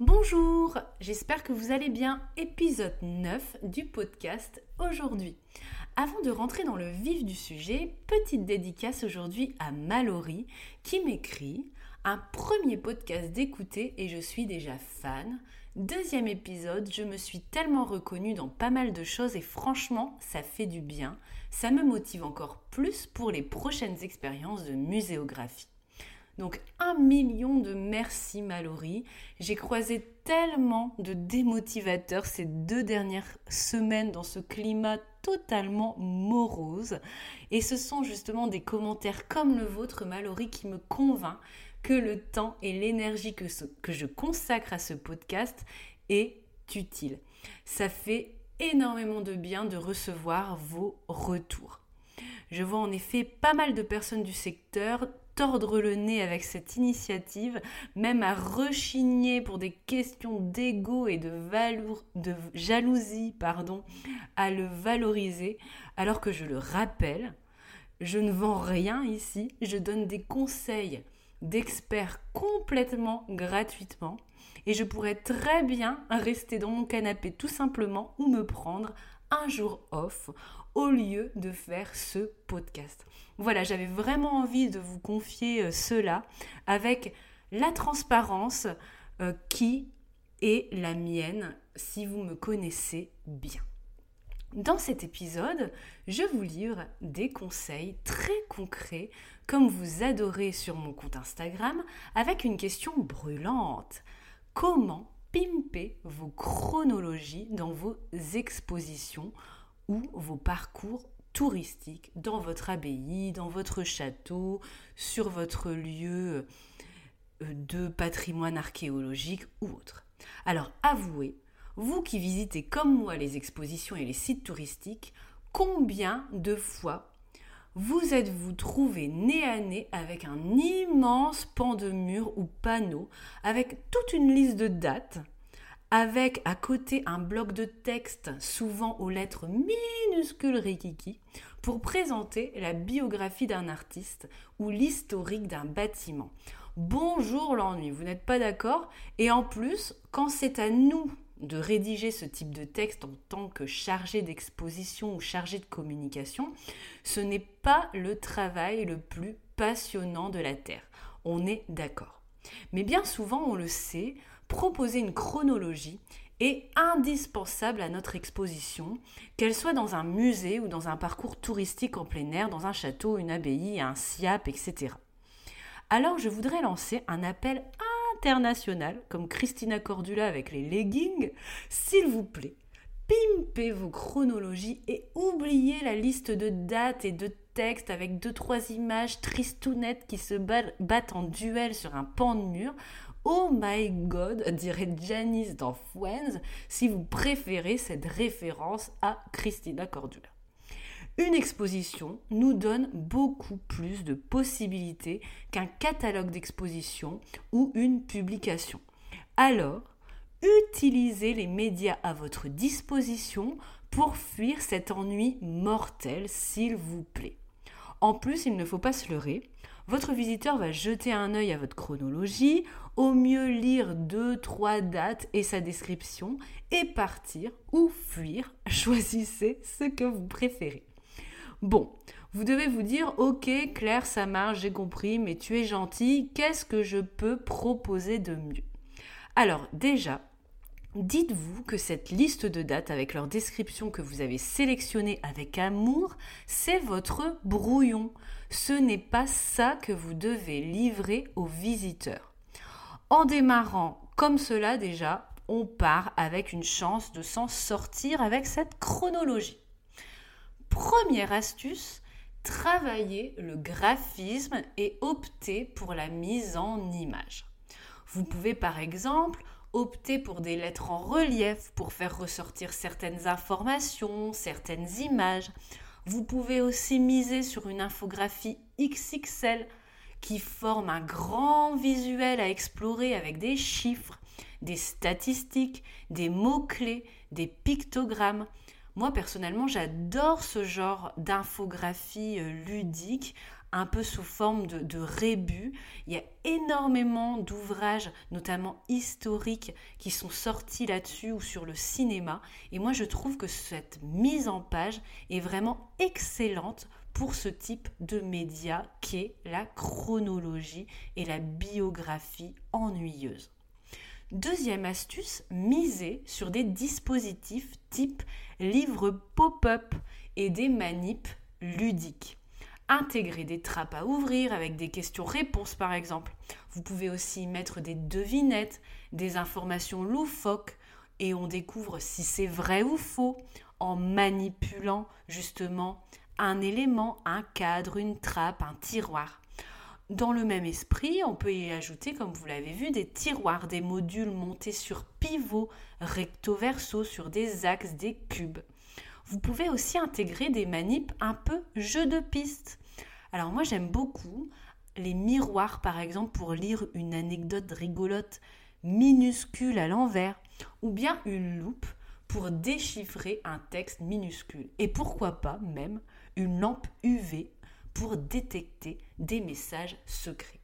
Bonjour, j'espère que vous allez bien. Épisode 9 du podcast aujourd'hui. Avant de rentrer dans le vif du sujet, petite dédicace aujourd'hui à Mallory qui m'écrit un premier podcast d'écouter et je suis déjà fan. Deuxième épisode, je me suis tellement reconnue dans pas mal de choses et franchement, ça fait du bien. Ça me motive encore plus pour les prochaines expériences de muséographie. Donc un million de merci Mallory. J'ai croisé tellement de démotivateurs ces deux dernières semaines dans ce climat totalement morose. Et ce sont justement des commentaires comme le vôtre Mallory qui me convainc que le temps et l'énergie que, que je consacre à ce podcast est utile. Ça fait énormément de bien de recevoir vos retours. Je vois en effet pas mal de personnes du secteur tordre le nez avec cette initiative, même à rechigner pour des questions d'ego et de, de jalousie, pardon, à le valoriser, alors que je le rappelle, je ne vends rien ici, je donne des conseils d'experts complètement gratuitement et je pourrais très bien rester dans mon canapé tout simplement ou me prendre un jour off au lieu de faire ce podcast. Voilà, j'avais vraiment envie de vous confier euh, cela avec la transparence euh, qui est la mienne si vous me connaissez bien. Dans cet épisode, je vous livre des conseils très concrets comme vous adorez sur mon compte Instagram avec une question brûlante. Comment pimper vos chronologies dans vos expositions ou vos parcours touristiques dans votre abbaye, dans votre château, sur votre lieu euh, de patrimoine archéologique ou autre. Alors avouez, vous qui visitez comme moi les expositions et les sites touristiques, combien de fois vous êtes-vous trouvé nez à nez avec un immense pan de mur ou panneau avec toute une liste de dates avec à côté un bloc de texte, souvent aux lettres minuscules rikiki, pour présenter la biographie d'un artiste ou l'historique d'un bâtiment? Bonjour l'ennui, vous n'êtes pas d'accord? Et en plus, quand c'est à nous de rédiger ce type de texte en tant que chargé d'exposition ou chargé de communication, ce n'est pas le travail le plus passionnant de la Terre. On est d'accord. Mais bien souvent, on le sait, proposer une chronologie est indispensable à notre exposition, qu'elle soit dans un musée ou dans un parcours touristique en plein air, dans un château, une abbaye, un SIAP, etc. Alors je voudrais lancer un appel comme Christina Cordula avec les leggings, s'il vous plaît, pimpez vos chronologies et oubliez la liste de dates et de textes avec deux trois images tristounettes qui se battent en duel sur un pan de mur Oh my god, dirait Janice dans Friends, si vous préférez cette référence à Christina Cordula. Une exposition nous donne beaucoup plus de possibilités qu'un catalogue d'exposition ou une publication. Alors, utilisez les médias à votre disposition pour fuir cet ennui mortel, s'il vous plaît. En plus, il ne faut pas se leurrer, votre visiteur va jeter un œil à votre chronologie, au mieux lire deux, trois dates et sa description, et partir ou fuir. Choisissez ce que vous préférez. Bon, vous devez vous dire, ok Claire, ça marche, j'ai compris, mais tu es gentil, qu'est-ce que je peux proposer de mieux? Alors déjà, Dites-vous que cette liste de dates avec leur description que vous avez sélectionnée avec amour, c'est votre brouillon. ce n'est pas ça que vous devez livrer aux visiteurs. En démarrant comme cela déjà, on part avec une chance de s'en sortir avec cette chronologie. Première astuce, travailler le graphisme et opter pour la mise en image. Vous pouvez par exemple opter pour des lettres en relief pour faire ressortir certaines informations, certaines images. Vous pouvez aussi miser sur une infographie XXL qui forme un grand visuel à explorer avec des chiffres, des statistiques, des mots-clés, des pictogrammes. Moi personnellement, j'adore ce genre d'infographie euh, ludique un peu sous forme de, rébus. Il y a énormément d'ouvrages, notamment historiques, qui sont sortis là-dessus ou sur le cinéma. Et moi, je trouve que cette mise en page est vraiment excellente pour ce type de média qu'est la chronologie et la biographie ennuyeuse. Deuxième astuce, miser sur des dispositifs type livre pop-up et des manips ludiques. Intégrer des trappes à ouvrir avec des questions-réponses par exemple. Vous pouvez aussi mettre des devinettes, des informations loufoques et on découvre si c'est vrai ou faux en manipulant justement un élément, un cadre, une trappe, un tiroir. Dans le même esprit, on peut y ajouter, comme vous l'avez vu, des tiroirs, des modules montés sur pivot, recto verso, sur des axes, des cubes vous pouvez aussi intégrer des manips un peu jeu de piste. Alors moi j'aime beaucoup les miroirs par exemple pour lire une anecdote rigolote minuscule à l'envers ou bien une loupe pour déchiffrer un texte minuscule et pourquoi pas même une lampe UV pour détecter des messages secrets.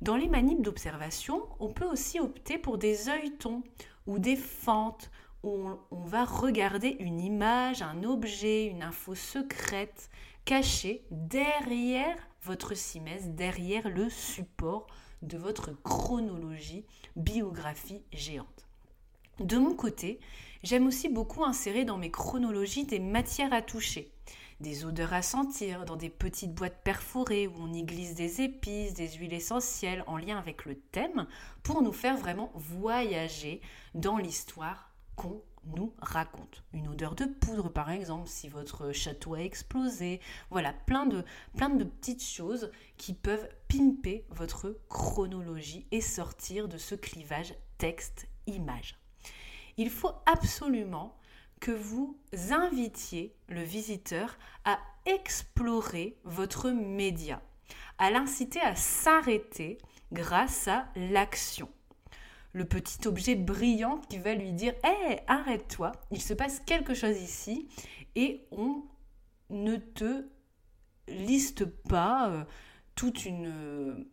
Dans les manips d'observation, on peut aussi opter pour des œilletons ou des fentes on, va regarder une image, un objet, une info secrète cachée derrière votre simès, derrière le support de votre chronologie, biographie géante. De mon côté, j'aime aussi beaucoup insérer dans mes chronologies des matières à toucher, des odeurs à sentir dans des petites boîtes perforées où on y glisse des épices, des huiles essentielles en lien avec le thème pour nous faire vraiment voyager dans l'histoire qu'on nous raconte. Une odeur de poudre par exemple, si votre château a explosé. Voilà, plein de, plein de petites choses qui peuvent pimper votre chronologie et sortir de ce clivage texte-image. Il faut absolument que vous invitiez le visiteur à explorer votre média, à l'inciter à s'arrêter grâce à l'action le petit objet brillant qui va lui dire Hé, arrête-toi, il se passe quelque chose ici et on ne te liste pas euh, toute une euh,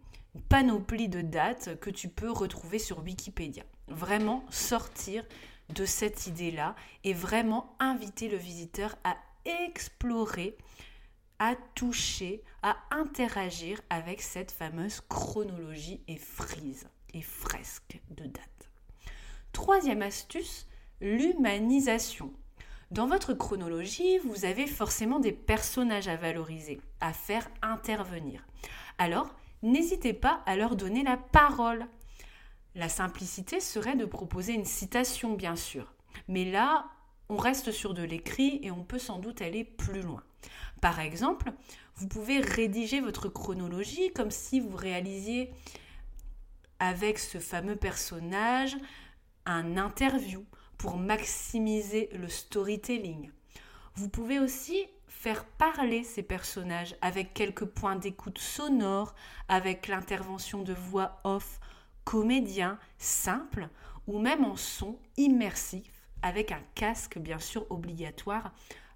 panoplie de dates que tu peux retrouver sur Wikipédia. Vraiment sortir de cette idée-là et vraiment inviter le visiteur à explorer, à toucher, à interagir avec cette fameuse chronologie et frise et fresques de date. Troisième astuce, l'humanisation. Dans votre chronologie, vous avez forcément des personnages à valoriser, à faire intervenir. Alors, n'hésitez pas à leur donner la parole. La simplicité serait de proposer une citation, bien sûr. Mais là, on reste sur de l'écrit et on peut sans doute aller plus loin. Par exemple, vous pouvez rédiger votre chronologie comme si vous réalisiez avec ce fameux personnage un interview pour maximiser le storytelling. Vous pouvez aussi faire parler ces personnages avec quelques points d'écoute sonore, avec l'intervention de voix off comédien simple ou même en son immersif avec un casque bien sûr obligatoire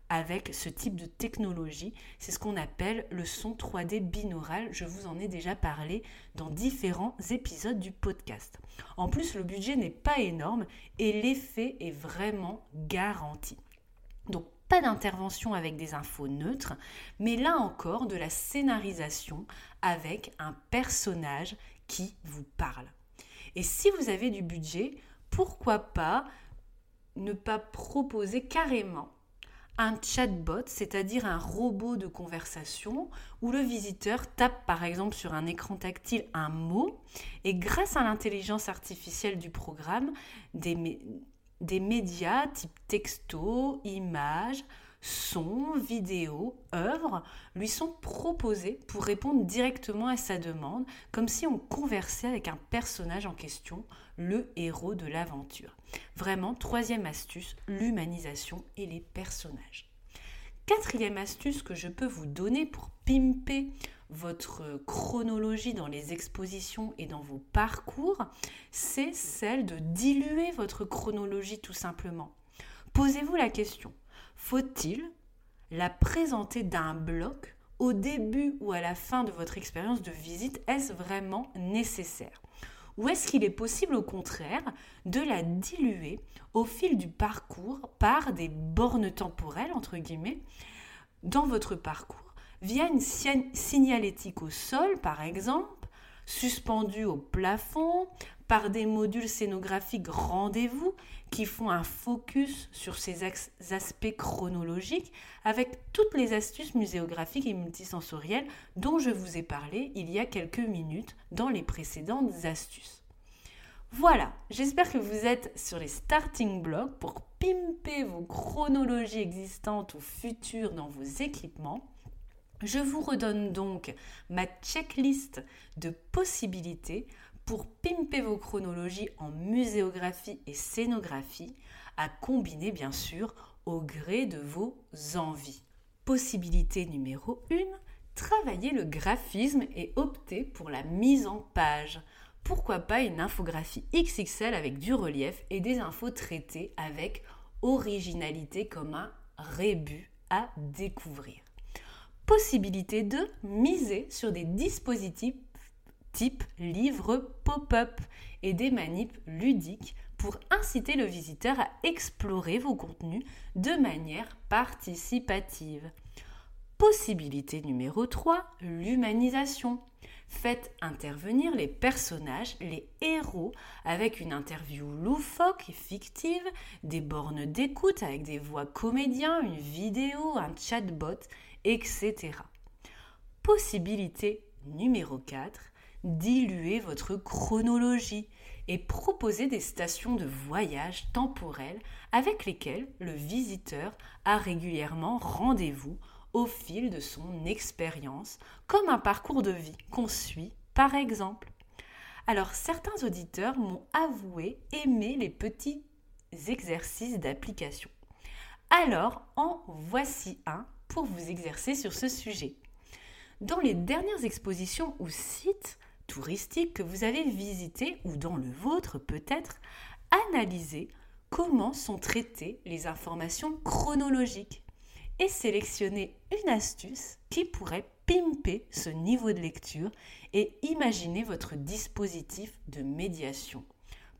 avec ce type de technologie. C'est ce qu'on appelle le son 3D binaural. Je vous en ai déjà parlé dans différents épisodes du podcast. En plus, le budget n'est pas énorme et l'effet est vraiment garanti. Donc, pas d'intervention avec des infos neutres, mais là encore de la scénarisation avec un personnage qui vous parle. Et si vous avez du budget, pourquoi pas ne pas proposer carrément un chatbot, c'est-à-dire un robot de conversation où le visiteur tape par exemple sur un écran tactile un mot et grâce à l'intelligence artificielle du programme, des, des médias type texto, images, sons, vidéos, œuvres lui sont proposés pour répondre directement à sa demande, comme si on conversait avec un personnage en question, le héros de l'aventure. Vraiment, troisième astuce, l'humanisation et les personnages. Quatrième astuce que je peux vous donner pour pimper votre chronologie dans les expositions et dans vos parcours, c'est celle de diluer votre chronologie tout simplement. Posez-vous la question, faut-il la présenter d'un bloc au début ou à la fin de votre expérience de visite? Est-ce vraiment nécessaire? Ou est-ce qu'il est possible au contraire de la diluer au fil du parcours par des bornes temporelles, entre guillemets, dans votre parcours, via une signalétique au sol, par exemple, suspendue au plafond, par des modules scénographiques rendez-vous qui font un focus sur ces aspects chronologiques avec toutes les astuces muséographiques et multisensorielles dont je vous ai parlé il y a quelques minutes dans les précédentes astuces. Voilà, j'espère que vous êtes sur les starting blocks pour pimper vos chronologies existantes ou futures dans vos équipements. Je vous redonne donc ma checklist de possibilités pour pimper vos chronologies en muséographie et scénographie, à combiner bien sûr au gré de vos envies. Possibilité numéro 1, travailler le graphisme et opter pour la mise en page. Pourquoi pas une infographie XXL avec du relief et des infos traitées avec originalité comme un rébut à découvrir. Possibilité 2, miser sur des dispositifs type livre pop-up et des manips ludiques pour inciter le visiteur à explorer vos contenus de manière participative. Possibilité numéro 3, l'humanisation. Faites intervenir les personnages, les héros, avec une interview loufoque et fictive, des bornes d'écoute avec des voix comédiens, une vidéo, un chatbot, etc. Possibilité numéro 4, diluer votre chronologie et proposer des stations de voyage temporelles avec lesquelles le visiteur a régulièrement rendez-vous au fil de son expérience, comme un parcours de vie qu'on suit par exemple. Alors certains auditeurs m'ont avoué aimer les petits exercices d'application. Alors en voici un pour vous exercer sur ce sujet. Dans les dernières expositions ou sites, touristique que vous avez visité ou dans le vôtre peut-être, analysez comment sont traitées les informations chronologiques et sélectionnez une astuce qui pourrait pimper ce niveau de lecture et imaginer votre dispositif de médiation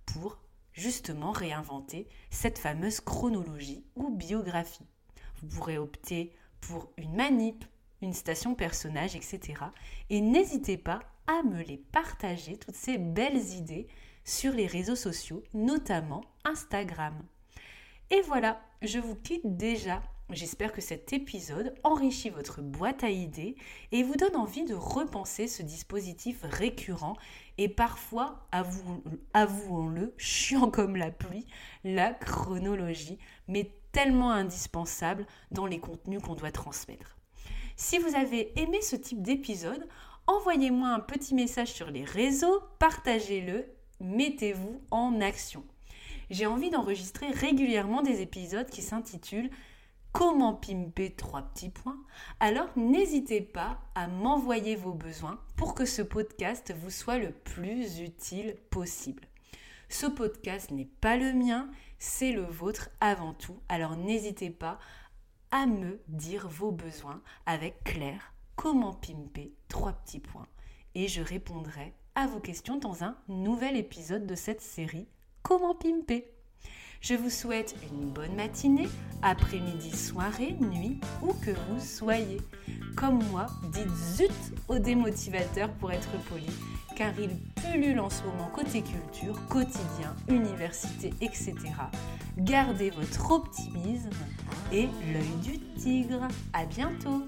pour justement réinventer cette fameuse chronologie ou biographie. Vous pourrez opter pour une manip, une station personnage, etc. Et n'hésitez pas à me les partager, toutes ces belles idées, sur les réseaux sociaux, notamment Instagram. Et voilà, je vous quitte déjà. J'espère que cet épisode enrichit votre boîte à idées et vous donne envie de repenser ce dispositif récurrent et parfois, avouons-le, chiant comme la pluie, la chronologie, mais tellement indispensable dans les contenus qu'on doit transmettre. Si vous avez aimé ce type d'épisode, envoyez-moi un petit message sur les réseaux, partagez-le, mettez-vous en action. J'ai envie d'enregistrer régulièrement des épisodes qui s'intitulent Comment pimper trois petits points Alors n'hésitez pas à m'envoyer vos besoins pour que ce podcast vous soit le plus utile possible. Ce podcast n'est pas le mien, c'est le vôtre avant tout. Alors n'hésitez pas à me dire vos besoins avec Claire comment pimper trois petits points. Et je répondrai à vos questions dans un nouvel épisode de cette série Comment pimper Je vous souhaite une bonne matinée, après-midi, soirée, nuit, où que vous soyez. Comme moi, dites zut aux démotivateurs pour être poli, car ils pullulent en ce moment côté culture, quotidien, université, etc. Gardez votre optimisme et l'œil du tigre. À bientôt